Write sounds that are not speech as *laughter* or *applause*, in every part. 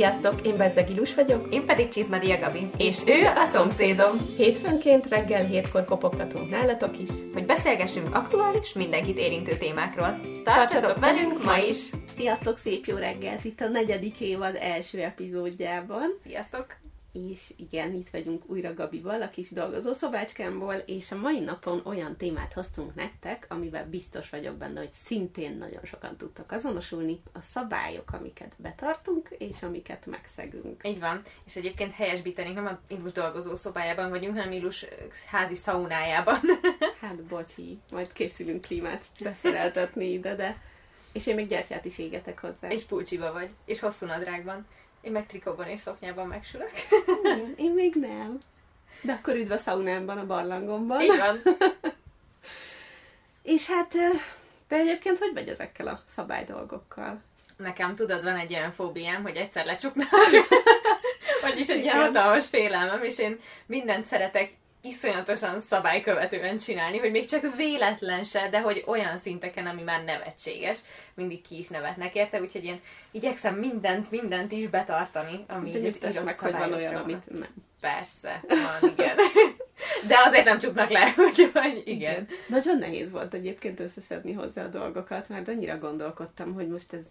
Sziasztok, én Bezzeg Ilus vagyok. Én pedig Csizmadia Gabi. És ő a szomszédom. Hétfőnként reggel hétkor kopogtatunk nálatok is. Hogy beszélgessünk aktuális, mindenkit érintő témákról. Tartsatok velünk ma is! Sziasztok, szép jó reggelt! Itt a negyedik évad első epizódjában. Sziasztok! És igen, itt vagyunk újra Gabival, a kis dolgozó szobácskámból, és a mai napon olyan témát hoztunk nektek, amivel biztos vagyok benne, hogy szintén nagyon sokan tudtak azonosulni, a szabályok, amiket betartunk, és amiket megszegünk. Így van, és egyébként helyesbítenénk, nem a Ilus dolgozó szobájában vagyunk, hanem Ilus házi szaunájában. *laughs* hát bocsi, majd készülünk klímát beszereltetni ide, de... És én még gyertyát is égetek hozzá. És pulcsiba vagy, és hosszú nadrágban. Én meg trikóban és szoknyában megsülök. Igen, én még nem. De akkor üdv a szaunámban, a barlangomban. Így van. és hát, te egyébként hogy vagy ezekkel a szabálydolgokkal? Nekem tudod, van egy olyan fóbiám, hogy egyszer lecsuknak. *laughs* Vagyis egy ilyen hatalmas félelmem, és én mindent szeretek iszonyatosan szabálykövetően csinálni, hogy még csak véletlen se, de hogy olyan szinteken, ami már nevetséges, mindig ki is nevetnek érte, úgyhogy én igyekszem mindent, mindent is betartani, ami de az meg, hogy van olyan, amit nem. Persze, van, igen. *laughs* De azért nem csuknak le, *laughs* hogy igen. igen. Nagyon nehéz volt egyébként összeszedni hozzá a dolgokat, mert annyira gondolkodtam, hogy most ez,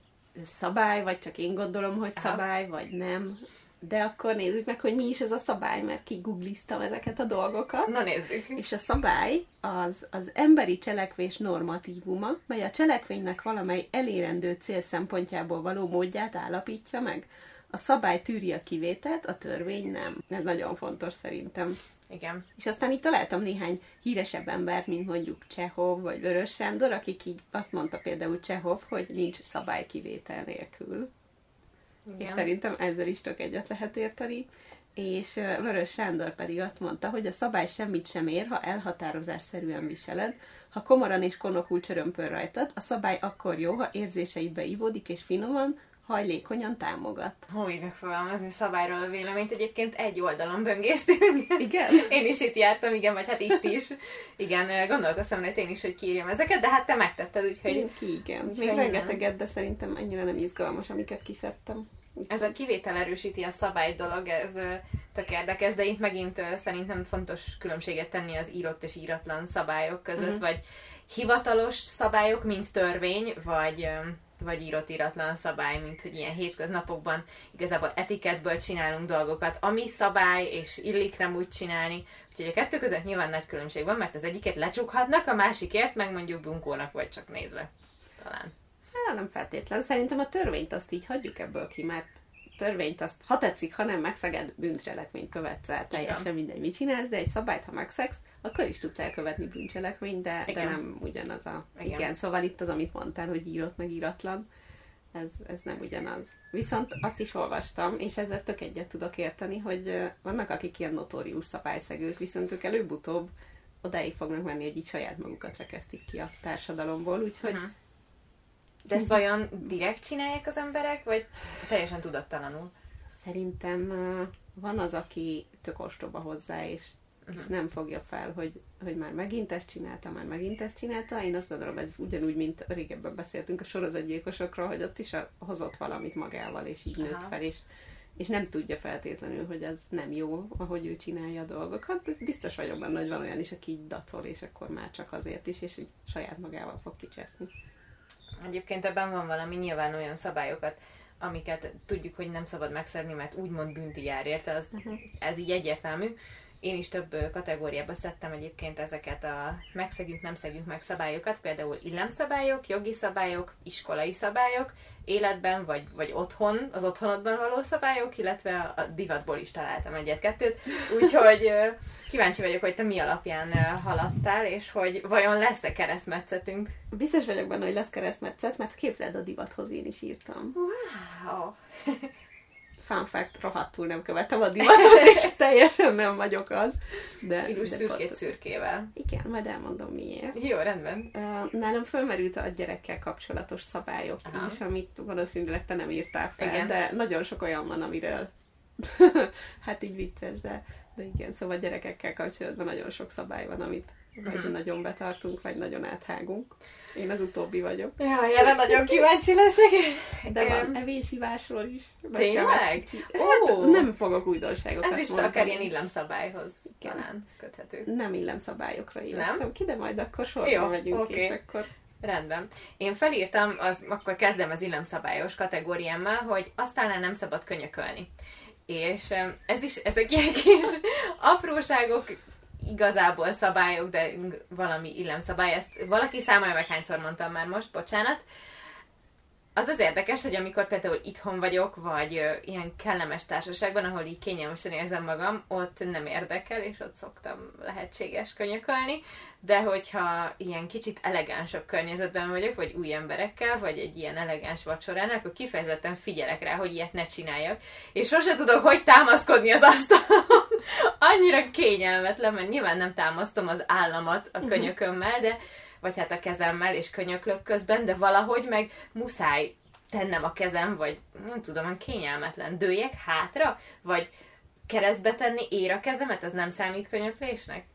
szabály, vagy csak én gondolom, hogy Aha. szabály, vagy nem. De akkor nézzük meg, hogy mi is ez a szabály, mert kigugliztam ezeket a dolgokat. Na nézzük. És a szabály az az emberi cselekvés normatívuma, mely a cselekvénynek valamely elérendő cél szempontjából való módját állapítja meg. A szabály tűri a kivételt, a törvény nem. Ez nagyon fontos szerintem. Igen. És aztán itt találtam néhány híresebb embert, mint mondjuk Csehov vagy Vörös Sándor, akik így azt mondta például Csehov, hogy nincs szabálykivétel nélkül. Igen. És szerintem ezzel is tök egyet lehet érteni. És Vörös Sándor pedig azt mondta, hogy a szabály semmit sem ér, ha elhatározásszerűen viseled, ha komoran és konokul csörömpöl rajtad, a szabály akkor jó, ha érzéseidbe ivódik és finoman, hajlékonyan támogat. Hogy megfogalmazni szabályról a véleményt? Egyébként egy oldalon böngésztünk. Igen? *laughs* én is itt jártam, igen, vagy hát itt is. Igen, gondolkoztam, hogy én is, hogy kírjam ezeket, de hát te megtetted, úgyhogy... Én ki, igen. Úgyhogy Még rengeteget, de szerintem ennyire nem izgalmas, amiket kiszedtem. Ez a kivétel erősíti a szabály dolog, ez tök érdekes, de itt megint szerintem fontos különbséget tenni az írott és íratlan szabályok között, uh-huh. vagy hivatalos szabályok, mint törvény, vagy, vagy írott íratlan szabály, mint hogy ilyen hétköznapokban igazából etikettből csinálunk dolgokat, ami szabály, és illik nem úgy csinálni. Úgyhogy a kettő között nyilván nagy különbség van, mert az egyiket lecsukhatnak, a másikért meg mondjuk bunkónak vagy csak nézve. Talán. Hát nem feltétlen. Szerintem a törvényt azt így hagyjuk ebből ki, mert törvényt azt, ha tetszik, ha nem megszeged, bűncselekményt követsz el, teljesen Igen. mindegy, mit csinálsz, de egy szabályt, ha megszegsz, akkor is tudsz elkövetni bűncselekményt, de, de nem ugyanaz a... Igen. Igen. Szóval itt az, amit mondtál, hogy írott meg íratlan, ez, ez nem ugyanaz. Viszont azt is olvastam, és ezzel tök egyet tudok érteni, hogy vannak akik ilyen notórius szabályszegők, viszont ők előbb-utóbb odáig fognak menni, hogy így saját magukat rekesztik ki a társadalomból, úgyhogy uh-huh. De ezt vajon direkt csinálják az emberek, vagy teljesen tudattalanul? Szerintem van az, aki tök ostoba hozzá, és, uh-huh. és nem fogja fel, hogy, hogy már megint ezt csinálta, már megint ezt csinálta. Én azt gondolom, ez ugyanúgy, mint régebben beszéltünk a sorozatgyilkosokról, hogy ott is a, hozott valamit magával, és így nőtt fel, és, és nem tudja feltétlenül, hogy ez nem jó, ahogy ő csinálja a dolgokat. Biztos vagyok benne, hogy van olyan is, aki így dacol, és akkor már csak azért is, és így saját magával fog kicseszni. Egyébként ebben van valami nyilván olyan szabályokat, amiket tudjuk, hogy nem szabad megszedni, mert úgymond bünti jár érte, az, uh-huh. ez így egyértelmű. Én is több kategóriába szedtem egyébként ezeket a megszegjük, nem szegjük meg szabályokat, például illemszabályok, jogi szabályok, iskolai szabályok, életben vagy, vagy otthon, az otthonodban való szabályok, illetve a divatból is találtam egyet-kettőt. Úgyhogy kíváncsi vagyok, hogy te mi alapján haladtál, és hogy vajon lesz-e keresztmetszetünk. Biztos vagyok benne, hogy lesz keresztmetszet, mert képzeld a divathoz én is írtam. Wow! Fun fact, rohadtul nem követem a divatot, és *laughs* teljesen nem vagyok az. De, Ilus szürkét szürkével. Igen, majd elmondom miért. Jó, rendben. Nálam fölmerült a gyerekkel kapcsolatos szabályok Aha. is, amit valószínűleg te nem írtál fel, igen. de nagyon sok olyan van, amiről *laughs* hát így vicces, de, de igen, szóval gyerekekkel kapcsolatban nagyon sok szabály van, amit uh-huh. vagy mhm. nagyon betartunk, vagy nagyon áthágunk. Én az utóbbi vagyok. Jaj, erre nagyon kíváncsi leszek. De van evésívásról is. Tényleg? Hát, nem fogok újdonságokat Ez is mondani. akár ilyen illemszabályhoz Igen. talán köthető. Nem illemszabályokra illesztem ki, de majd akkor sorba Jó, megyünk, okay. és akkor Rendben. Én felírtam, az, akkor kezdem az illemszabályos kategóriámmal, hogy aztán nem szabad könyökölni. És ez is, ezek ilyen kis *laughs* apróságok, igazából szabályok, de valami illemszabály. Ezt valaki számolja meg, hányszor mondtam már most, bocsánat. Az az érdekes, hogy amikor például itthon vagyok, vagy ilyen kellemes társaságban, ahol így kényelmesen érzem magam, ott nem érdekel, és ott szoktam lehetséges könyökölni, de hogyha ilyen kicsit elegánsabb környezetben vagyok, vagy új emberekkel, vagy egy ilyen elegáns vacsorán, akkor kifejezetten figyelek rá, hogy ilyet ne csináljak, és sose tudok, hogy támaszkodni az asztalon. Annyira kényelmetlen, mert nyilván nem támasztom az államat a mhm. könyökömmel, de vagy hát a kezemmel, és könyöklök közben, de valahogy meg muszáj tennem a kezem, vagy nem tudom, kényelmetlen. Dőjek hátra, vagy keresztbe tenni ér a kezemet, ez nem számít könyöklésnek?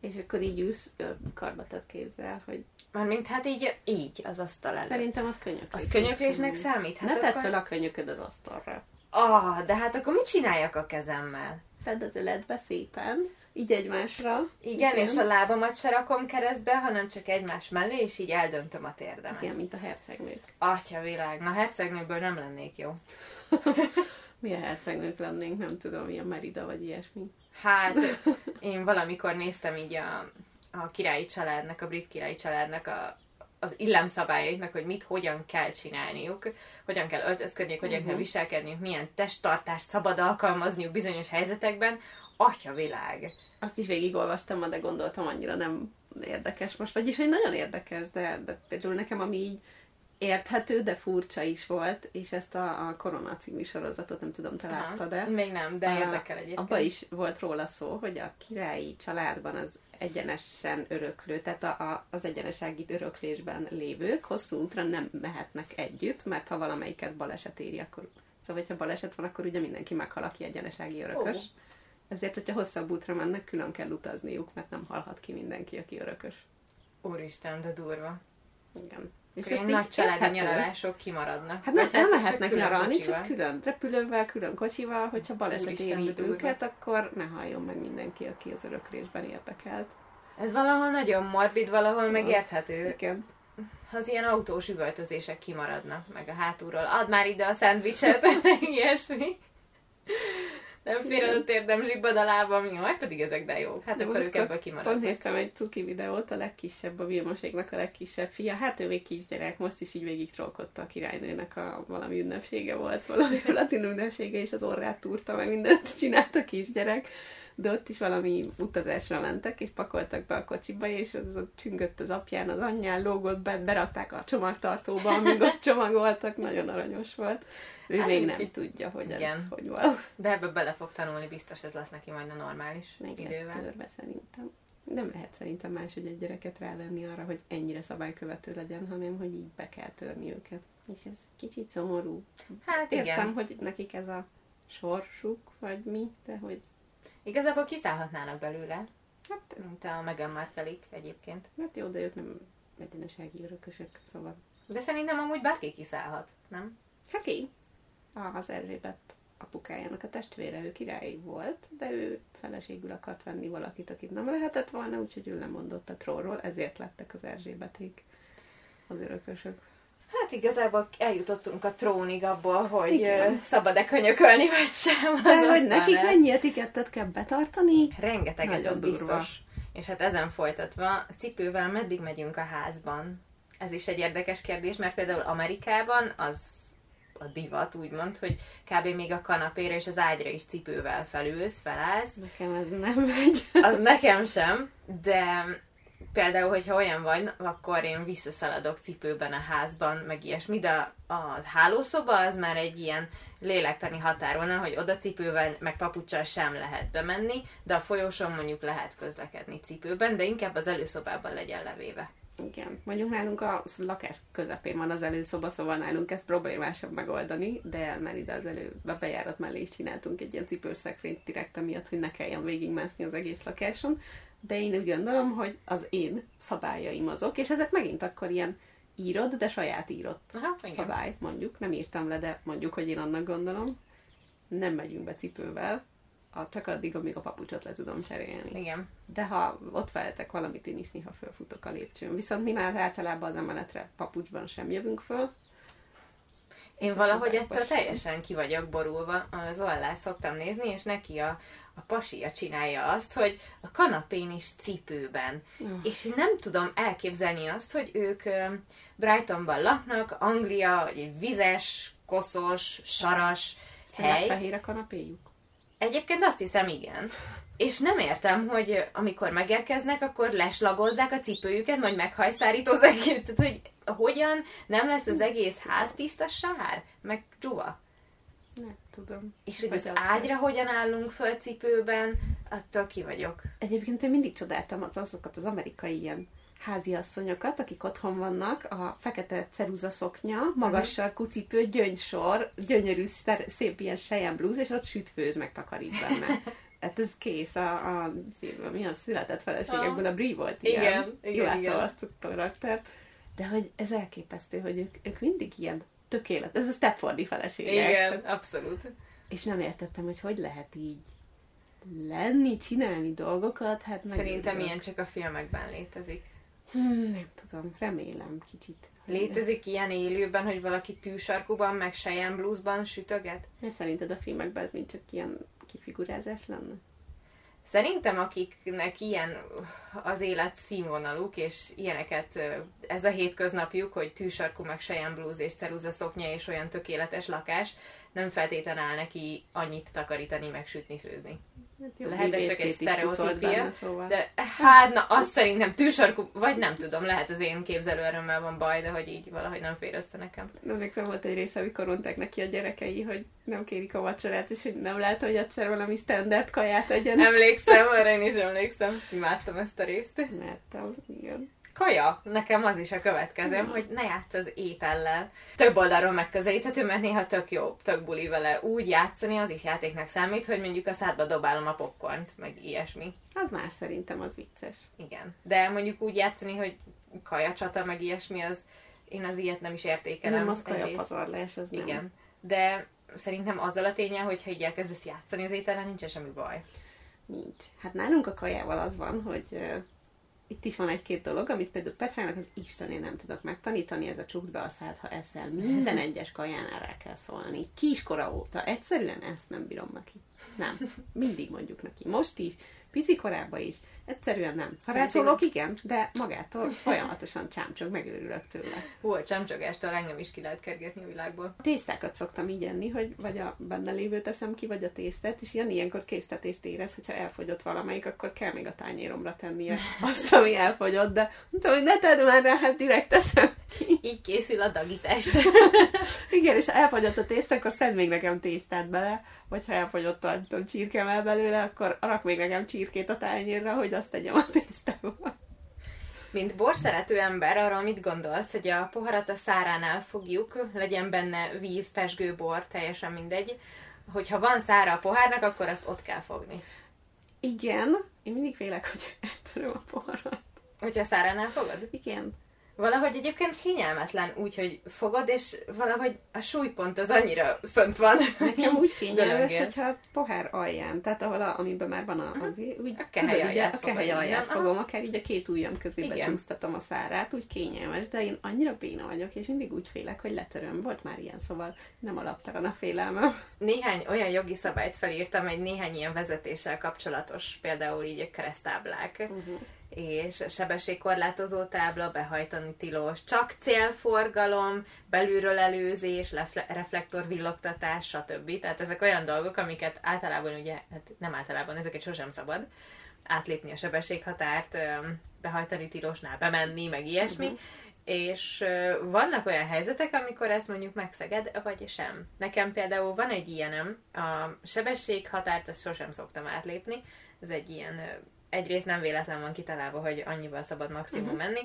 És akkor így ülsz karbatett kézzel, hogy... Mármint hát így, így az asztal előtt. Szerintem az könyöklés. Az könyöklésnek számít? Hát ne akkor... tedd fel a könyököd az asztalra. Ah, de hát akkor mit csináljak a kezemmel? Tedd az öletbe szépen, így egymásra. Igen, igen, és a lábamat se rakom keresztbe, hanem csak egymás mellé, és így eldöntöm a térdemet. Igen, mint a hercegnők. Atya világ, na hercegnőkből nem lennék jó. *laughs* Milyen hercegnők lennénk, nem tudom, ilyen Merida vagy ilyesmi. Hát, *laughs* én valamikor néztem így a, a királyi családnak, a brit királyi családnak a, az illemszabályait, meg hogy mit, hogyan kell csinálniuk, hogyan kell öltözködniük, hogyan uh-huh. kell mhm. viselkedniük, milyen testtartást szabad alkalmazniuk bizonyos helyzetekben, atya világ. Azt is végigolvastam de gondoltam annyira nem érdekes most, vagyis hogy nagyon érdekes, de, de például nekem ami így érthető, de furcsa is volt, és ezt a, a Korona című sorozatot nem tudom, te láttad-e? Még nem, de érdekel egyébként. Abba is volt róla szó, hogy a királyi családban az egyenesen öröklő, tehát a, a, az egyenesági öröklésben lévők hosszú útra nem mehetnek együtt, mert ha valamelyiket baleset éri, akkor Szóval, hogyha baleset van, akkor ugye mindenki meghal, aki egyenesági örökös. Oh. Ezért, hogyha hosszabb útra mennek, külön kell utazniuk, mert nem halhat ki mindenki, aki örökös. Úristen, de durva. Igen. És ilyen nagy családi nyaralások kimaradnak. Hát nem, nem mehetnek nyaralni, kocsival. csak külön repülővel, külön kocsival, hogyha baleset éri őket, akkor ne halljon meg mindenki, aki az öröklésben érdekelt. Ez valahol nagyon morbid, valahol megérthető. Igen. Az ilyen autós üvöltözések kimaradnak, meg a hátulról. Add már ide a szendvicset, *laughs* ilyesmi nem fér a térdem, zsibbad a lábam, meg pedig ezek de jók. Hát akkor ők ebből kimaradnak. Pont néztem egy cuki videót, a legkisebb, a Vilmoségnak a legkisebb fia. Hát ő még kisgyerek, most is így végig trollkodta a királynőnek a valami ünnepsége volt, valami *laughs* latin ünnepsége, és az orrát túrta, meg mindent csinált a kisgyerek de ott is valami utazásra mentek, és pakoltak be a kocsiba, és az ott csüngött az apján, az anyján, lógott be, berakták a csomagtartóba, amíg ott csomagoltak, nagyon aranyos volt. Ő hát, még nem ki... tudja, hogy igen. ez hogy van. De ebbe bele fog tanulni, biztos ez lesz neki majd a normális még idővel. Lesz törve szerintem. Nem lehet szerintem máshogy egy gyereket rávenni arra, hogy ennyire szabálykövető legyen, hanem hogy így be kell törni őket. És ez kicsit szomorú. Hát Értem, igen. hogy nekik ez a sorsuk, vagy mi, de hogy Igazából kiszállhatnának belőle. Hát, mint a Meghan markle egyébként. Hát jó, de ők nem egyenesági örökösök, szóval. De szerintem amúgy bárki kiszállhat, nem? Hát ki? Az Erzsébet apukájának a testvére, ő király volt, de ő feleségül akart venni valakit, akit nem lehetett volna, úgyhogy ő lemondott a trónról, ezért lettek az Erzsébeték az örökösök. Hát igazából eljutottunk a trónig abból, hogy Igen. szabad-e könyökölni, vagy sem. De hogy nekik el. mennyi etikettet kell betartani? Rengeteget, Nagyon az durva. biztos. És hát ezen folytatva, a cipővel meddig megyünk a házban? Ez is egy érdekes kérdés, mert például Amerikában az a divat, úgymond, hogy kb. még a kanapéra és az ágyra is cipővel felülsz, felállsz. Nekem ez nem megy. Az nekem sem, de például, hogyha olyan vagy, akkor én visszaszaladok cipőben a házban, meg ilyesmi, de a hálószoba az már egy ilyen lélektani határon, hogy oda cipővel, meg papucsal sem lehet bemenni, de a folyóson mondjuk lehet közlekedni cipőben, de inkább az előszobában legyen levéve. Igen, mondjuk nálunk a lakás közepén van az előszoba, szóval nálunk ez problémásabb megoldani, de már ide az elő, a bejárat mellé is csináltunk egy ilyen cipőszekrényt direkt amiatt, hogy ne kelljen végigmászni az egész lakáson de én úgy gondolom, hogy az én szabályaim azok, és ezek megint akkor ilyen írod, de saját írott Aha, igen. szabály, mondjuk. Nem írtam le, de mondjuk, hogy én annak gondolom. Nem megyünk be cipővel, a, csak addig, amíg a papucsot le tudom cserélni. Igen. De ha ott feltek valamit, én is néha fölfutok a lépcsőn. Viszont mi már általában az emeletre papucsban sem jövünk föl. Én valahogy ettől teljesen ki vagyok borulva. Az ollát szoktam nézni, és neki a, a pasia csinálja azt, hogy a kanapén is cipőben. Oh. És én nem tudom elképzelni azt, hogy ők Brightonban laknak, Anglia, vagy egy vizes, koszos, saras hely. fehér a kanapéjuk? Egyébként azt hiszem, igen. És nem értem, hogy amikor megérkeznek, akkor leslagozzák a cipőjüket, majd meghajszárítozzák, és tehát, hogy hogyan nem lesz az egész ház tiszta sár, meg dzsuva. Nem tudom. És hogy Vagy az az ágyra lesz. hogyan állunk föl cipőben, attól ki vagyok. Egyébként én mindig csodáltam az azokat az amerikai ilyen háziasszonyokat, akik otthon vannak, a fekete ceruza szoknya, magas sarkú cipő, gyöngysor, gyönyörű, szép ilyen sejem blúz, és ott süt, főz, meg takarít benne. *laughs* Hát ez kész a, a szívből, mi a született feleségekből, a Brie volt ilyen. Igen, igen, Imádtam igen. azt a karaktert. De hogy ez elképesztő, hogy ők, ők mindig ilyen tökélet. Ez a Stepfordi feleségek. Igen, abszolút. És nem értettem, hogy hogy lehet így lenni, csinálni dolgokat, hát meg Szerintem ilyen csak a filmekben létezik. Hmm, nem tudom, remélem kicsit. Létezik ilyen élőben, hogy valaki tűsarkuban, meg sejen bluesban sütöget? Szerinted a filmekben ez mind csak ilyen kifigurázás lenne? Szerintem akiknek ilyen az élet színvonaluk, és ilyeneket ez a hétköznapjuk, hogy tűsarkú, meg sejen blúz és ceruza szoknya és olyan tökéletes lakás, nem feltétlen áll neki annyit takarítani, meg sütni, főzni. Hát Lehet ez csak egy sztereotípia, szóval. De hát, na azt szerintem tűsarkú, vagy nem tudom, lehet az én képzelőerőmmel van baj, de hogy így valahogy nem fér össze nekem. Emlékszem, volt egy része, amikor mondták neki a gyerekei, hogy nem kérik a vacsorát, és hogy nem lehet, hogy egyszer valami standard kaját egyen. Emlékszem, arra én is emlékszem. Imádtam ezt a részt. Láttam, igen. Kaja, nekem az is a következőm, hogy ne játsz az étellel. Több oldalról megközelíthető, mert néha tök jó, tök buli vele úgy játszani, az is játéknak számít, hogy mondjuk a szádba dobálom a popcornt, meg ilyesmi. Az más szerintem, az vicces. Igen. De mondjuk úgy játszani, hogy kajacsata, meg ilyesmi, az én az ilyet nem is értékelem. nem, az egyrészt. kajapazarlás, az nem. Igen. De szerintem azzal a tényel, hogyha így elkezdesz játszani az étellel, nincsen semmi baj. Nincs. Hát nálunk a kajával az van, hogy itt is van egy-két dolog, amit például Petrának az Istenén nem tudok megtanítani, ez a csukd be a szád, ha eszel. Minden *laughs* egyes kajánál rá kell szólni. Kiskora óta. Egyszerűen ezt nem bírom neki. Nem. Mindig mondjuk neki. Most is, pici korában is. Egyszerűen nem. Ha rászólok, igen, de magától folyamatosan csámcsog, megőrülök tőle. Hú, a csámcsogástól engem is ki lehet kergetni a világból. A tésztákat szoktam így enni, hogy vagy a benne lévőt eszem ki, vagy a tésztát, és ilyen ilyenkor késztetést érez, hogyha elfogyott valamelyik, akkor kell még a tányéromra tennie *laughs* azt, ami elfogyott, de mondtam, hogy ne tedd már rá, hát direkt teszem ki. Így készül a dagítest. *laughs* Igen, és ha elfogyott a tészta, akkor szedd még nekem tésztát bele, vagy ha elfogyott a tudom, csirkemel belőle, akkor rak még nekem csirkét a tányérra, hogy azt tegyem a tésztába. Mint borszerető ember, arról mit gondolsz, hogy a poharat a száránál fogjuk, legyen benne víz, pesgő, bor, teljesen mindegy, hogyha van szára a pohárnak, akkor azt ott kell fogni. Igen, én mindig félek, hogy eltöröm a poharat. Hogyha száránál fogod? Igen. Valahogy egyébként kényelmetlen úgy, hogy fogod, és valahogy a súlypont az annyira fönt van. Nekem úgy kényelmes, hogyha a pohár alján, tehát ahol a, amiben már van a, az, úgy, A kehely tudod, ugye, alját a kehely alját fogom, akár így a két ujjam közé Igen. a szárát, úgy kényelmes, de én annyira béna vagyok, és mindig úgy félek, hogy letöröm. Volt már ilyen, szóval nem alaptalan a félelmem. Néhány olyan jogi szabályt felírtam, egy néhány ilyen vezetéssel kapcsolatos, például így a keresztáblák. Uh-huh. És sebességkorlátozó tábla, behajtani tilos, csak célforgalom, belülről előzés, reflektor villogtatás, stb. Tehát ezek olyan dolgok, amiket általában ugye, hát nem általában, ezeket sosem szabad átlépni a sebességhatárt, behajtani tilosnál, bemenni, meg ilyesmi. Mhm. És vannak olyan helyzetek, amikor ezt mondjuk megszeged, vagy sem. Nekem például van egy ilyenem, a sebességhatárt azt sosem szoktam átlépni, ez egy ilyen, egyrészt nem véletlen van kitalálva, hogy annyival szabad maximum Mhm. menni,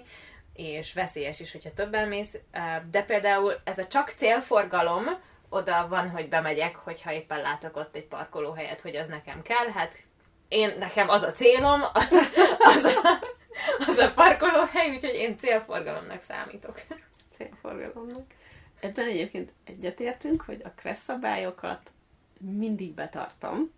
és veszélyes is, hogyha többen mész, de például ez a csak célforgalom, oda van, hogy bemegyek, hogyha éppen látok ott egy parkolóhelyet, hogy az nekem kell, hát én, nekem az a célom, *laughs* az a, az a parkolóhely, úgyhogy én célforgalomnak számítok. Célforgalomnak. Ebben egyébként egyetértünk, hogy a kressz szabályokat mindig betartom.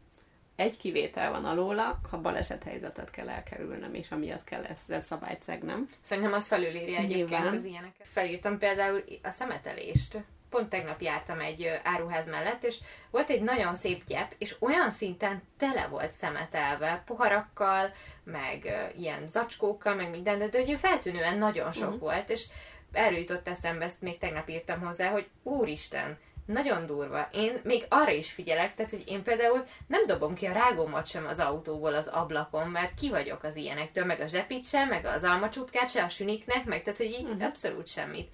Egy kivétel van alóla, ha balesethelyzetet kell elkerülnem, és amiatt kell ezt a szabályt szegnem. Szerintem az felülírja egyébként Nyilván. az ilyeneket. Felírtam például a szemetelést. Pont tegnap jártam egy áruház mellett, és volt egy nagyon szép gyep, és olyan szinten tele volt szemetelve, poharakkal, meg ilyen zacskókkal, meg minden, de, de hogy feltűnően nagyon sok uh-huh. volt, és erről jutott eszembe, ezt még tegnap írtam hozzá, hogy úristen, nagyon durva. Én még arra is figyelek, tehát, hogy én például nem dobom ki a rágómat sem az autóból az ablakon, mert ki vagyok az ilyenektől, meg a zsepit sem, meg az almacsutkát sem, a süniknek, meg tehát, hogy így uh-huh. abszolút semmit.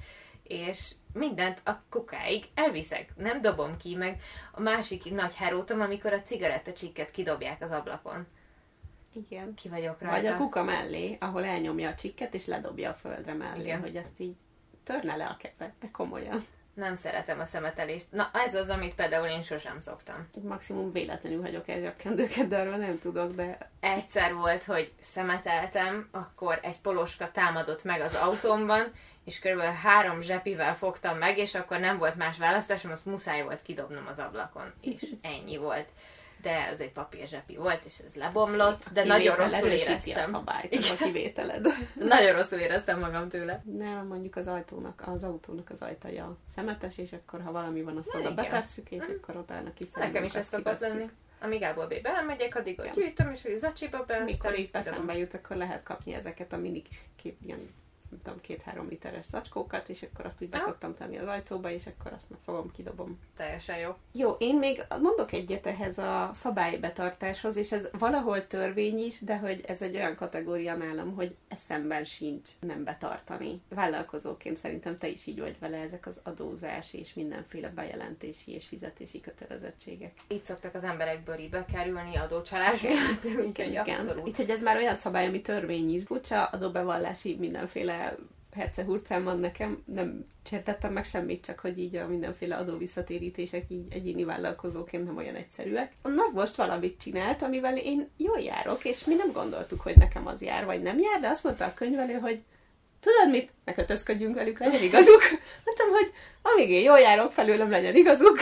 És mindent a kukáig elviszek, nem dobom ki, meg a másik nagy herótom, amikor a cigarettacsikket kidobják az ablakon. Igen. Ki vagyok rajta. Vagy a kuka mellé, ahol elnyomja a csikket, és ledobja a földre mellé, Igen. hogy ezt így törne le a kezed, de komolyan. Nem szeretem a szemetelést. Na, ez az, amit például én sosem szoktam. Maximum véletlenül hagyok el zsebkendőket, de arról nem tudok, de... Egyszer volt, hogy szemeteltem, akkor egy poloska támadott meg az autómban, és kb. három zsepivel fogtam meg, és akkor nem volt más választásom, azt muszáj volt kidobnom az ablakon, és *laughs* ennyi volt de ez egy papírzsepi volt, és ez lebomlott, de nagyon rosszul éreztem. a szabályt, a kivételed. *laughs* nagyon rosszul éreztem magam tőle. Nem, mondjuk az ajtónak, az autónak az ajtaja szemetes, és akkor ha valami van, azt oda betesszük, és akkor utána kiszállunk. Nekem is ez szokott lenni. Amíg Gábor B. belemegyek, addig hogy gyűjtöm, és hogy zacsiba be, Mikor így eszembe jut, akkor lehet kapni ezeket a mini két ilyen nem tudom, két-három literes zacskókat, és akkor azt úgy beszoktam tenni az ajtóba, és akkor azt meg fogom, kidobom. Teljesen jó. Jó, én még mondok egyet ehhez a szabálybetartáshoz, és ez valahol törvény is, de hogy ez egy olyan kategória nálam, hogy eszemben sincs nem betartani. Vállalkozóként szerintem te is így vagy vele ezek az adózás és mindenféle bejelentési és fizetési kötelezettségek. Így szoktak az emberek bőribe kerülni adócsalás miatt, úgyhogy abszolút. Úgyhogy ez már olyan szabály, ami törvény is. Furcsa adóbevallási mindenféle herce hurcán van nekem, nem csértettem meg semmit, csak hogy így a mindenféle adóvisszatérítések így egyéni vállalkozóként nem olyan egyszerűek. A NAV most valamit csinált, amivel én jól járok, és mi nem gondoltuk, hogy nekem az jár, vagy nem jár, de azt mondta a könyvelő, hogy tudod mit, ne kötözködjünk velük, legyen *laughs* igazuk. Mondtam, hogy amíg én jól járok, felőlem legyen igazuk.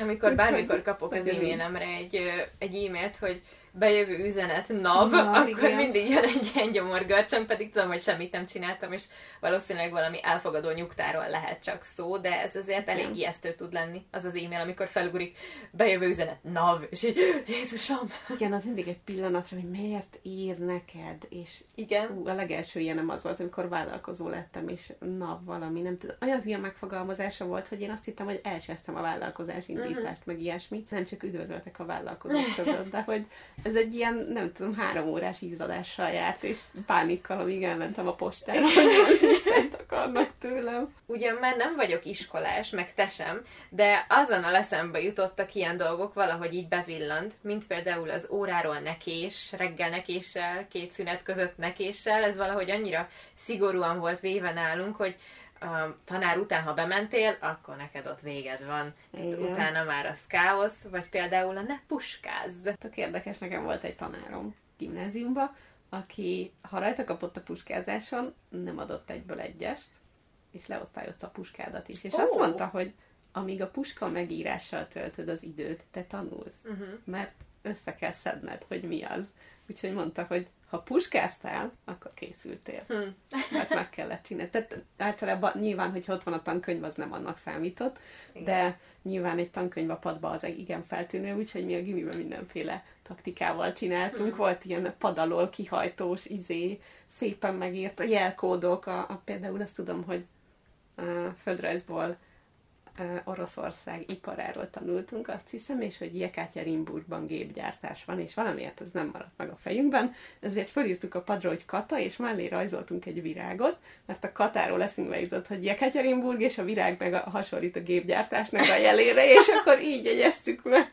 Amikor bármikor kapok az e-mailemre egy, egy e-mailt, hogy bejövő üzenet NAV, Na, akkor igen. mindig jön egy ilyen gyomorgörcsön, pedig tudom, hogy semmit nem csináltam, és valószínűleg valami elfogadó nyugtáról lehet csak szó, de ez azért elég ijesztő tud lenni, az az e-mail, amikor felugurik bejövő üzenet NAV, és így, Jézusom! Igen, az mindig egy pillanatra, hogy miért ír neked, és igen. Ú, a legelső ilyenem az volt, amikor vállalkozó lettem, és NAV valami, nem tudom, olyan hülye megfogalmazása volt, hogy én azt hittem, hogy elcsesztem a vállalkozás indítást, uh-huh. meg ilyesmi, nem csak üdvözöltek a vállalkozók között, de hogy ez egy ilyen, nem tudom, három órás ízadással járt, és pánikkal, amíg elmentem a postára, hogy *laughs* Istent akarnak tőlem. Ugyan már nem vagyok iskolás, meg te sem, de azon a leszembe jutottak ilyen dolgok, valahogy így bevillant, mint például az óráról nekés, reggel nekéssel, két szünet között nekéssel, ez valahogy annyira szigorúan volt véve nálunk, hogy a tanár után, ha bementél, akkor neked ott véged van. Igen. Utána már az káosz, vagy például a ne puskázz. Tök érdekes, nekem volt egy tanárom gimnáziumba, aki, ha rajta kapott a puskázáson, nem adott egyből egyest, és leosztályotta a puskádat is. És oh. azt mondta, hogy amíg a puska megírással töltöd az időt, te tanulsz. Uh-huh. Mert össze kell szedned, hogy mi az. Úgyhogy mondta, hogy ha puskáztál, akkor készültél. Hmm. Mert meg kellett csinálni. Tehát általában nyilván, hogy ott van a tankönyv, az nem annak számított, igen. de nyilván egy tankönyv a padba az igen feltűnő, úgyhogy mi a gimiben mindenféle taktikával csináltunk. Hmm. Volt ilyen padalól kihajtós izé, szépen megírt a jelkódok, a, a, például azt tudom, hogy a földrajzból Oroszország iparáról tanultunk, azt hiszem, és hogy Jekaterinburgban gépgyártás van, és valamiért ez nem maradt meg a fejünkben, ezért fölírtuk a padra, hogy kata, és mellé rajzoltunk egy virágot, mert a katáról eszünkbe jutott, hogy Jekaterinburg, és a virág meg a, hasonlít a gépgyártásnak a jelére, és akkor így jegyeztük meg.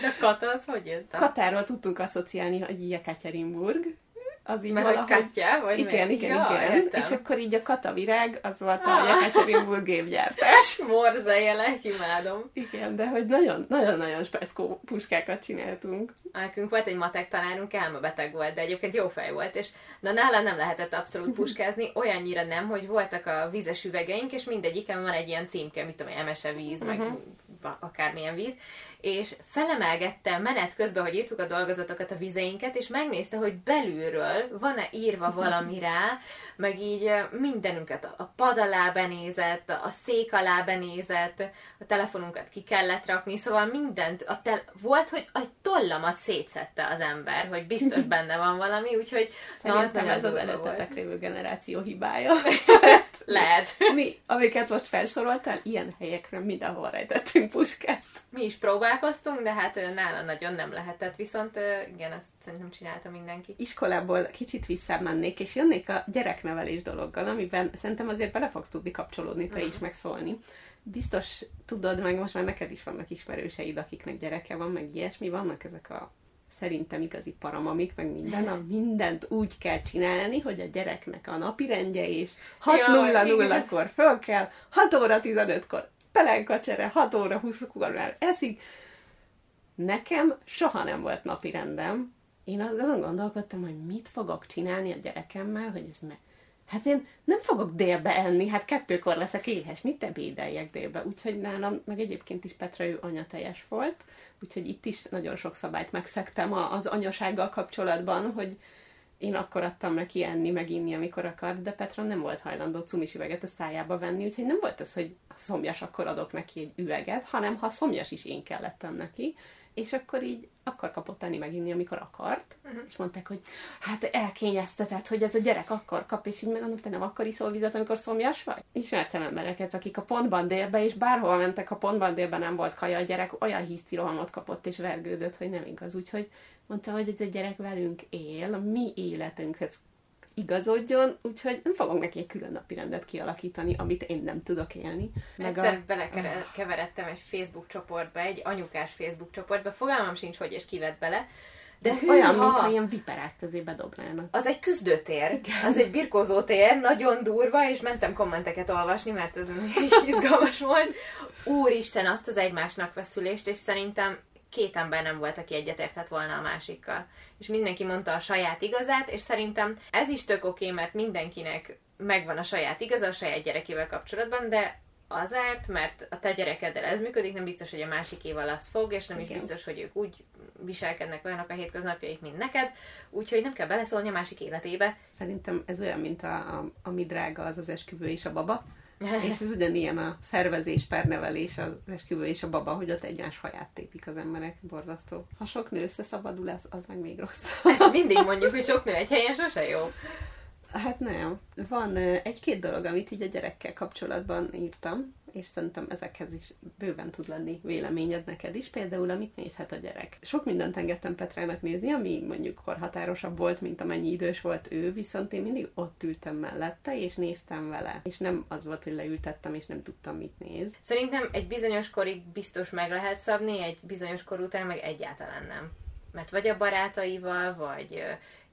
De kata az hogy jött? Katáról tudtunk asszociálni, hogy Jekaterinburg, az így Mert valahogy... Katya, vagy igen, mi? igen, ja, igen. Értem. És akkor így a katavirág, az volt a Ah. Jekaterinburg gépgyártás. *laughs* Morza jelek, imádom. Igen, de hogy nagyon, nagyon-nagyon speckó puskákat csináltunk. Nekünk volt egy matek tanárunk, elmebeteg volt, de egyébként jó fej volt, és na nála nem lehetett abszolút *laughs* puskázni, olyannyira nem, hogy voltak a vízes üvegeink, és mindegyiken van egy ilyen címke, mit tudom, emese víz, meg Mhm. Akármilyen víz, és felemelgette menet közben, hogy írtuk a dolgozatokat, a vizeinket, és megnézte, hogy belülről van-e írva valami rá, meg így eh, mindenünket, a pad alá benézett, a szék alá benézett, a telefonunkat ki kellett rakni, szóval mindent, a tel- volt, hogy a tollamat szétszette az ember, hogy biztos benne van valami, úgyhogy na, az Szerintem ez az előttetek lévő generáció hibája. *laughs* Lehet. Mi, amiket most felsoroltál, ilyen helyekre mindenhol rejtettünk puskát. Mi is próbálkoztunk, de hát nála nagyon nem lehetett, viszont igen, azt szerintem csinálta mindenki. Iskolából kicsit visszamennék, és jönnék a gyereknevelés dologgal, amiben szerintem azért bele fogsz tudni kapcsolódni te is, meg szólni. Biztos tudod, meg most már neked is vannak ismerőseid, akiknek gyereke van, meg ilyesmi, vannak ezek a szerintem igazi paramamik, meg minden, a mindent úgy kell csinálni, hogy a gyereknek a napi rendje és 6.00-kor föl kell, 6 óra 15-kor pelenkacsere, 6 óra 20-kor már eszik. Nekem soha nem volt napi rendem. Én az- azon gondolkodtam, hogy mit fogok csinálni a gyerekemmel, hogy ez me... Hát én nem fogok délbe enni, hát kettőkor leszek éhes, mit ebédeljek délbe. Úgyhogy nálam, meg egyébként is Petra ő anyatejes volt, úgyhogy itt is nagyon sok szabályt megszektem az anyasággal kapcsolatban, hogy én akkor adtam neki enni, meg inni, amikor akart, de Petra nem volt hajlandó cumis üveget a szájába venni, úgyhogy nem volt az, hogy szomjas, akkor adok neki egy üveget, hanem ha szomjas is én kellettem neki, és akkor így, akkor kapott enni meg inni, amikor akart, uh-huh. és mondták, hogy hát elkényeztetett, hogy ez a gyerek akkor kap, és így megmondom, te nem akkor iszol vizet, amikor szomjas vagy? Ismertem embereket, akik a pontban délbe, és bárhol mentek, a pontban délben nem volt kaja, a gyerek olyan hisztirohamot kapott, és vergődött, hogy nem igaz. Úgyhogy mondta, hogy ez a gyerek velünk él, a mi életünkhez igazodjon, úgyhogy nem fogok neki egy külön napi rendet kialakítani, amit én nem tudok élni. Egyszer belekeveredtem egy Facebook csoportba, egy anyukás Facebook csoportba, fogalmam sincs, hogy és kivett bele, de Ez olyan, mintha ilyen viperák közé bedobnának. Az egy küzdőtér, az egy birkózó tér, nagyon durva, és mentem kommenteket olvasni, mert ez *laughs* izgalmas volt. Úristen, azt az egymásnak feszülést, és szerintem két ember nem volt, aki egyetértett volna a másikkal. És mindenki mondta a saját igazát, és szerintem ez is tök oké, mert mindenkinek megvan a saját igaza a saját gyerekével kapcsolatban, de azért, mert a te gyerekeddel ez működik, nem biztos, hogy a másikéval az fog, és nem is Igen. biztos, hogy ők úgy viselkednek olyanok a hétköznapjaik, mint neked, úgyhogy nem kell beleszólni a másik életébe. Szerintem ez olyan, mint a, a, ami drága az az esküvő és a baba. *laughs* és ez ugyanilyen a szervezés per nevelés, az esküvő és a baba, hogy ott egymás haját tépik az emberek. Borzasztó. Ha sok nő összeszabadul, ez, az meg még rossz. Ezt mindig mondjuk, hogy sok nő egy helyen sose jó. Hát nem. Van egy-két dolog, amit így a gyerekkel kapcsolatban írtam, és szerintem ezekhez is bőven tud lenni véleményed neked is. Például, amit nézhet a gyerek. Sok mindent engedtem Petrának nézni, ami mondjuk korhatárosabb volt, mint amennyi idős volt ő, viszont én mindig ott ültem mellette, és néztem vele. És nem az volt, hogy leültettem, és nem tudtam, mit néz. Szerintem egy bizonyos korig biztos meg lehet szabni, egy bizonyos kor után meg egyáltalán nem. Mert vagy a barátaival, vagy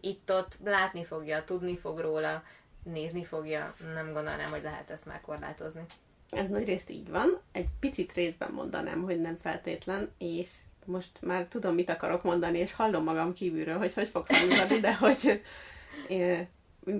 itt-ott látni fogja, tudni fog róla, nézni fogja, nem gondolnám, hogy lehet ezt már korlátozni. Ez nagy részt így van. Egy picit részben mondanám, hogy nem feltétlen, és most már tudom, mit akarok mondani, és hallom magam kívülről, hogy hogy fog hangzani, de hogy én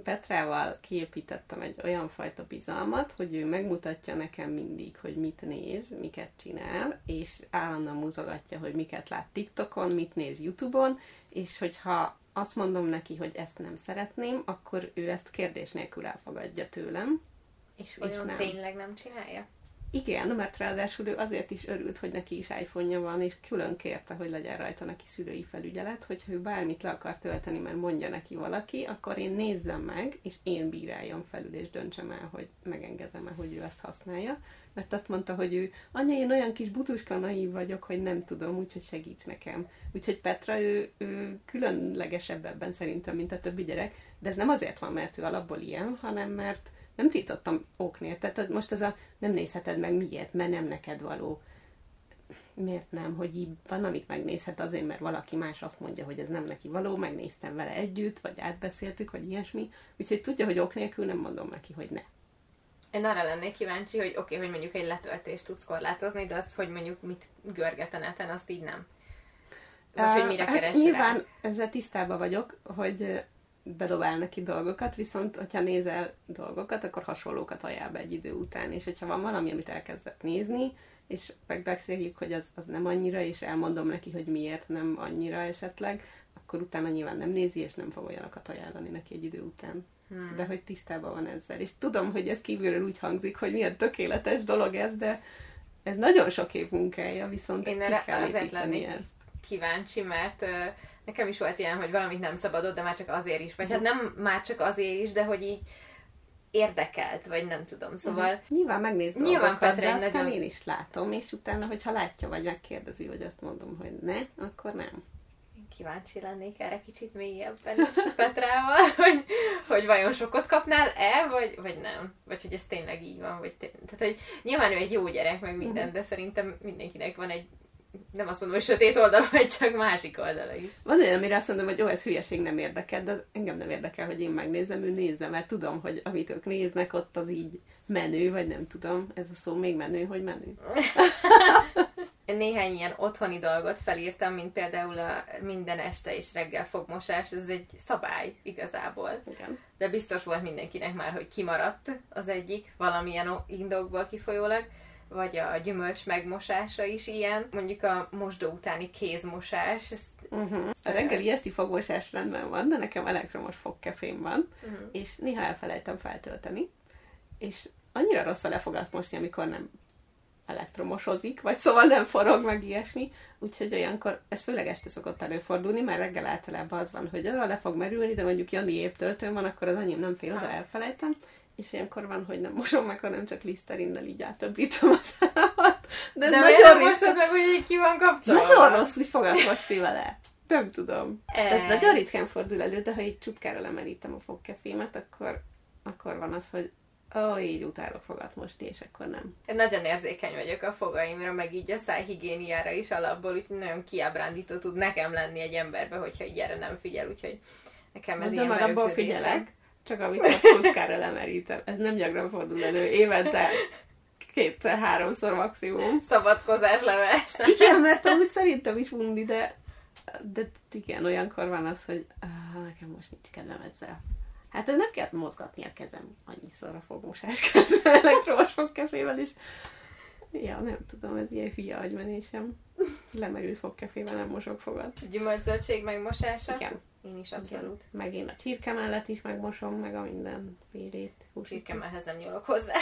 Petrával kiépítettem egy olyan fajta bizalmat, hogy ő megmutatja nekem mindig, hogy mit néz, miket csinál, és állandóan muzogatja, hogy miket lát TikTokon, mit néz YouTube-on, és hogyha azt mondom neki, hogy ezt nem szeretném, akkor ő ezt kérdés nélkül elfogadja tőlem, És És olyan nem. tényleg nem csinálja? Igen, mert ráadásul ő azért is örült, hogy neki is iPhone-ja van, és külön kérte, hogy legyen rajta neki szülői felügyelet, hogyha ő bármit le akar tölteni, mert mondja neki valaki, akkor én nézzem meg, és én bíráljam felül, és döntsem el, hogy megengedem-e, hogy ő ezt használja. Mert azt mondta, hogy ő, anya, én olyan kis butuska naív vagyok, hogy nem tudom, úgyhogy segíts nekem. Úgyhogy Petra, ő, ő különlegesebb ebben szerintem, mint a többi gyerek, de ez nem azért van, mert ő alapból ilyen, hanem mert nem tiltottam oknél. Tehát most az a nem nézheted meg miért, mert nem neked való. miért nem, hogy így van, amit megnézhet azért, mert valaki más azt mondja, hogy ez nem neki való, megnéztem vele együtt, vagy átbeszéltük, vagy ilyesmi. Úgyhogy tudja, hogy ok nélkül nem mondom neki, hogy ne. Én arra lennék kíváncsi, hogy oké, okay, hogy mondjuk egy letöltést tudsz korlátozni, de azt, hogy mondjuk mit görget a neten, azt így nem. Vagy hogy mire hát keres Nyilván rá. ezzel tisztában vagyok, hogy bedobál neki dolgokat, viszont hogyha nézel dolgokat, akkor hasonlókat ajánl be egy idő után, és hogyha van valami, amit elkezdett nézni, és megbeszéljük, hogy az, az nem annyira, és elmondom neki, hogy miért nem annyira esetleg, akkor utána nyilván nem nézi, és nem fog olyanokat ajánlani neki egy idő után. Hmm. De hogy tisztában van ezzel. És tudom, hogy ez kívülről úgy hangzik, hogy milyen tökéletes dolog ez, de ez nagyon sok év munkája, viszont Én erre kell azért lennék ezt. kíváncsi, mert uh, nekem is volt ilyen, hogy valamit nem szabadott, de már csak azért is. Vagy hát nem már csak azért is, de hogy így érdekelt, vagy nem tudom. Szóval... Uh-huh. Nyilván megnéz Nyilván dolgokat, de aztán nagyon... én is látom, és utána, hogyha látja, vagy megkérdezi, hogy azt mondom, hogy ne, akkor nem. Kíváncsi lennék erre kicsit mélyebben is *laughs* Petrával, hogy, hogy vajon sokat kapnál-e, vagy, vagy nem. Vagy hogy ez tényleg így van. Vagy té- Tehát, hogy nyilván ő egy jó gyerek, meg minden, uh-huh. de szerintem mindenkinek van egy nem azt mondom, hogy sötét oldal, vagy csak másik oldala is. Van olyan, amire azt mondom, hogy jó, ez hülyeség nem érdekel, de engem nem érdekel, hogy én megnézem, ő nézze, mert tudom, hogy amit ők néznek, ott az így menő, vagy nem tudom, ez a szó még menő, hogy menő. *laughs* Néhány ilyen otthoni dolgot felírtam, mint például a minden este és reggel fogmosás, ez egy szabály igazából. Igen. De biztos volt mindenkinek már, hogy kimaradt az egyik, valamilyen indokból kifolyólag vagy a gyümölcs megmosása is ilyen, mondjuk a mosdó utáni kézmosás. Ezt, uh-huh. A reggeli esti fogmosás rendben van, de nekem elektromos fogkefém van, uh-huh. és néha elfelejtem feltölteni, és annyira rossz vele fogat mosni, amikor nem elektromosozik, vagy szóval nem forog, meg ilyesmi, úgyhogy olyankor, ez főleg este szokott előfordulni, mert reggel általában az van, hogy le fog merülni, de mondjuk Jani épp töltőn van, akkor az anyém nem fél oda, elfelejtem, és ilyenkor van, hogy nem mosom meg, hanem csak liszterinnel így átöbbítom a számat. De, ez De nagyon mosod meg, hogy ki van kapcsolva? Nagyon rossz, hogy fogad mosni vele. Nem tudom. E... Ez nagyon ritkán fordul elő, de ha egy csupkára lemerítem a fogkefémet, akkor, akkor van az, hogy ó, oh, így utálok fogat mosni, és akkor nem. Én nagyon érzékeny vagyok a fogaimra, meg így a szájhigiéniára is alapból, úgyhogy nagyon kiábrándító tud nekem lenni egy emberbe, hogyha így erre nem figyel, úgyhogy nekem ez de ilyen abból figyelek, csak amikor futkára lemerítem. Ez nem gyakran fordul elő. Évente kétszer-háromszor maximum. Szabadkozás levesz. Igen, mert amúgy szerintem is mundi, de, de igen, olyankor van az, hogy ah, nekem most nincs kedvem ezzel. Hát nem kell mozgatni a kezem annyiszor a fogmosás közben elektromos fogkefével is. Ja, nem tudom, ez ilyen hülye agymenésem. Lemerült fogkefével nem mosok fogat. Gyümölcsöltség megmosása? Igen. Én is abszolút. Igen. Meg én a csirke mellett is megmosom, meg a minden félét. Csirke mellett nem nyúlok hozzá.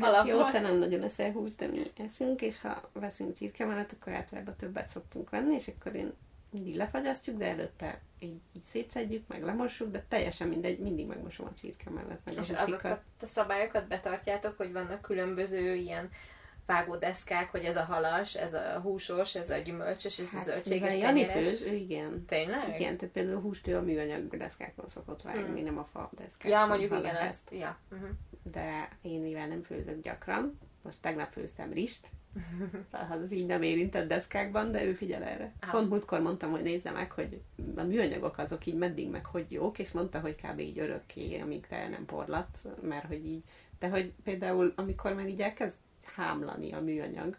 Hát *laughs* jó, te nem nagyon eszel hús, de mi eszünk, és ha veszünk csirke mellett, akkor általában többet szoktunk venni, és akkor én mindig lefagyasztjuk, de előtte így, így szétszedjük, meg lemossuk, de teljesen mindegy, mindig megmosom a csirke mellett. Meg és azokat a szabályokat betartjátok, hogy vannak különböző ilyen vágódeszkák, hogy ez a halas, ez a húsos, ez a gyümölcsös, ez hát, a zöldséges Jani főz, ő igen. Tényleg? Igen, tehát például húst ő a műanyag deszkákon szokott vágni, hmm. nem a fa deszkákon. Ja, mondjuk igen, lehet. ezt, ja. Uh-huh. De én mivel nem főzök gyakran, most tegnap főztem rist, *laughs* hát az így nem érintett deszkákban, de ő figyel erre. Ah. Pont múltkor mondtam, hogy nézze meg, hogy a műanyagok azok így meddig meg hogy jók, és mondta, hogy kb. így örökké, amíg te nem porlatsz, mert hogy így, de hogy például amikor már így elkezd hámlani a műanyag.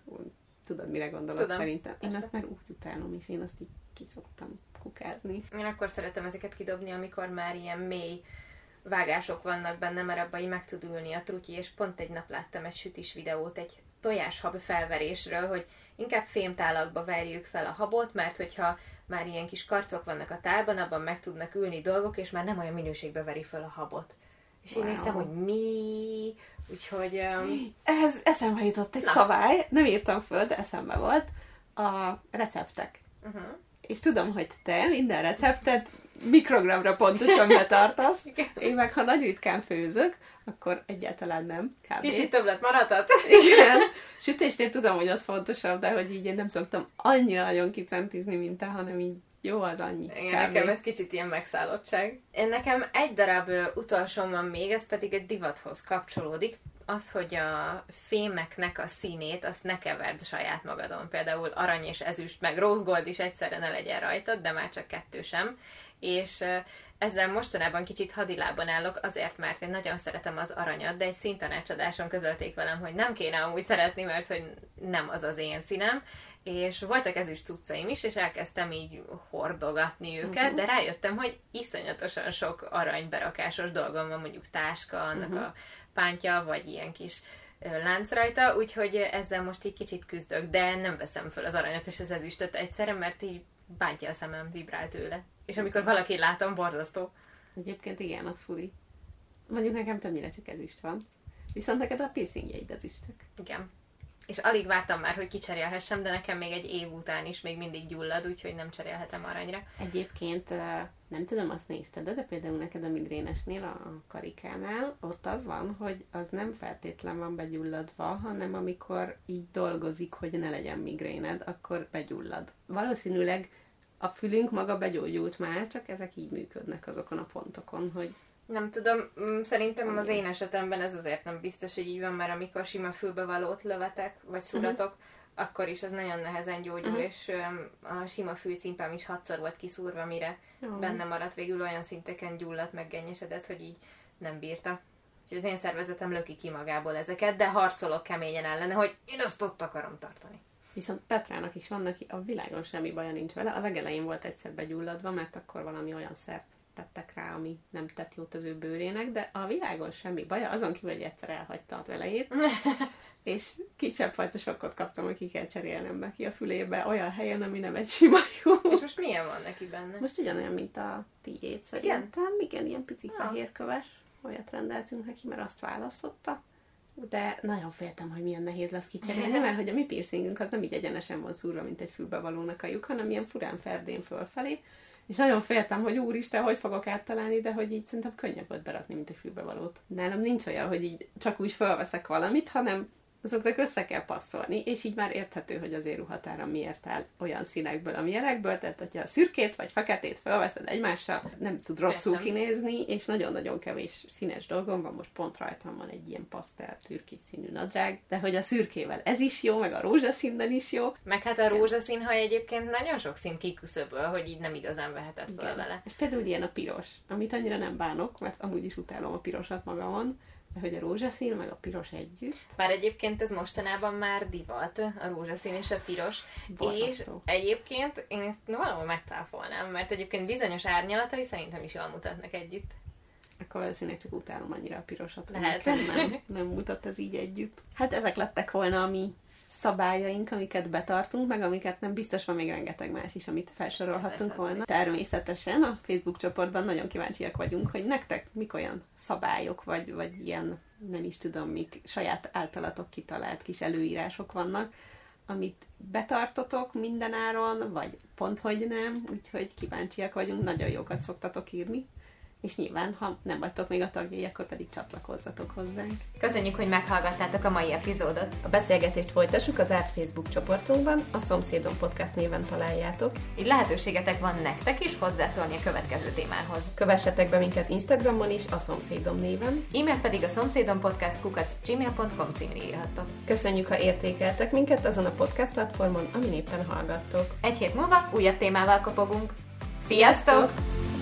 Tudod, mire gondolok Tudom, szerintem? Én azt már úgy utálom, és én azt így kiszoktam kukázni. Én akkor szeretem ezeket kidobni, amikor már ilyen mély vágások vannak benne, mert abban így meg tud ülni a trutyi, és pont egy nap láttam egy sütis videót egy tojáshab felverésről, hogy inkább fémtálakba verjük fel a habot, mert hogyha már ilyen kis karcok vannak a tálban, abban meg tudnak ülni dolgok, és már nem olyan minőségbe veri fel a habot. És wow. én néztem, hogy mi, úgyhogy... Um... Ez eszembe jutott egy Na. szabály, nem írtam föl, de eszembe volt, a receptek. Uh-huh. És tudom, hogy te minden receptet mikrogramra pontosan betartasz. *laughs* Én meg, ha nagy ritkán főzök, akkor egyáltalán nem. Kb. Kicsit többlet maradhat. *laughs* Igen. *laughs* Sütésnél tudom, hogy az fontosabb, de hogy így én nem szoktam annyira nagyon kicentizni, mint te, hanem így jó, az annyi. Igen, nekem ez kicsit ilyen megszállottság. Én nekem egy darab utolsóm van még, ez pedig egy divathoz kapcsolódik. az, hogy a fémeknek a színét, azt ne keverd saját magadon. Például arany és ezüst, meg rose gold is egyszerre ne legyen rajtad, de már csak kettő sem. És ezzel mostanában kicsit hadilában állok, azért, mert én nagyon szeretem az aranyat, de egy szintanácsadáson közölték velem, hogy nem kéne amúgy szeretni, mert hogy nem az az én színem, és voltak ezüst cuccaim is, és elkezdtem így hordogatni őket, uh-huh. de rájöttem, hogy iszonyatosan sok aranyberakásos dolgom van, mondjuk táska, annak uh-huh. a pántja, vagy ilyen kis lánc rajta, úgyhogy ezzel most így kicsit küzdök, de nem veszem föl az aranyat és az ezüstöt egyszerre, mert így bántja a szemem, vibrál tőle. És amikor valaki látom, borzasztó. Egyébként igen, az furi. Mondjuk nekem többnyire csak ezüst van. Viszont neked a piercingjeid ezüstök. Igen és alig vártam már, hogy kicserélhessem, de nekem még egy év után is még mindig gyullad, úgyhogy nem cserélhetem aranyra. Egyébként nem tudom, azt nézted, de például neked a migrénesnél, a karikánál, ott az van, hogy az nem feltétlen van begyulladva, hanem amikor így dolgozik, hogy ne legyen migréned, akkor begyullad. Valószínűleg a fülünk maga begyógyult már, csak ezek így működnek azokon a pontokon, hogy nem tudom, mm, szerintem az én esetemben ez azért nem biztos, hogy így van, mert amikor sima fülbevalót lövetek, vagy szuratok, uh-huh. akkor is az nagyon nehezen gyógyul, uh-huh. és a sima fülcimpám is hatszor volt kiszúrva, mire uh-huh. benne maradt, végül olyan szinteken gyulladt, meg gennyesedett, hogy így nem bírta. Úgyhogy az én szervezetem löki ki magából ezeket, de harcolok keményen ellene, hogy én azt ott akarom tartani. Viszont Petrának is van neki, a világon semmi baja nincs vele. A legelején volt egyszer begyulladva, mert akkor valami olyan szert tettek rá, ami nem tett jót az ő bőrének, de a világon semmi baja, azon kívül, hogy egyszer elhagyta az elejét, *laughs* és kisebb fajta sokkot kaptam, hogy ki kell cserélnem neki a fülébe olyan helyen, ami nem egy sima jó. És most milyen van neki benne? Most ugyanolyan, mint a tiéd szerintem. Igen? Ilyen pici ja. fehérköves. Olyat rendeltünk neki, mert azt választotta. De nagyon féltem, hogy milyen nehéz lesz kicserélni, *laughs* mert hogy a mi piercingünk az nem így egyenesen van szúrva, mint egy fülbevalónak a lyuk, hanem ilyen furán ferdén fölfelé, és nagyon féltem, hogy úristen, hogy fogok áttalálni, de hogy így szerintem könnyebb volt berakni, mint egy fülbevalót. Nálam nincs olyan, hogy így csak úgy felveszek valamit, hanem azoknak össze kell passzolni, és így már érthető, hogy az éruhatára miért áll olyan színekből, amilyenekből, tehát hogyha a szürkét vagy feketét felveszed egymással, nem tud rosszul Értem. kinézni, és nagyon-nagyon kevés színes dolgom van, most pont rajtam van egy ilyen pasztel türkis színű nadrág, de hogy a szürkével ez is jó, meg a rózsaszínnel is jó. Meg hát a rózsaszín, ha egyébként nagyon sok színt kiküszöböl, hogy így nem igazán vehetett fel vele. És például ilyen a piros, amit annyira nem bánok, mert amúgy is utálom a pirosat magamon, de hogy a rózsaszín, meg a piros együtt. Bár egyébként ez mostanában már divat, a rózsaszín és a piros. Borzasztó. És egyébként én ezt valahol megtáfolnám, mert egyébként bizonyos árnyalatai szerintem is jól mutatnak együtt. Akkor valószínűleg csak utálom annyira a pirosat, Lehet. Nem, nem mutat ez így együtt. Hát ezek lettek volna a mi szabályaink, amiket betartunk, meg amiket nem biztos van még rengeteg más is, amit felsorolhatunk volna. Természetesen a Facebook csoportban nagyon kíváncsiak vagyunk, hogy nektek mik olyan szabályok, vagy, vagy ilyen, nem is tudom, mik saját általatok kitalált kis előírások vannak, amit betartotok mindenáron, vagy pont hogy nem, úgyhogy kíváncsiak vagyunk, nagyon jókat szoktatok írni és nyilván, ha nem vagytok még a tagjai, akkor pedig csatlakozzatok hozzánk. Köszönjük, hogy meghallgattátok a mai epizódot. A beszélgetést folytassuk az árt Facebook csoportunkban, a Szomszédom Podcast néven találjátok. Így lehetőségetek van nektek is hozzászólni a következő témához. Kövessetek be minket Instagramon is, a Szomszédom néven. E-mail pedig a szomszédom podcast kukac gmail.com címre írhattok. Köszönjük, ha értékeltek minket azon a podcast platformon, amin éppen hallgattok. Egy hét múlva újabb témával kopogunk. Sziasztok! Sziasztok!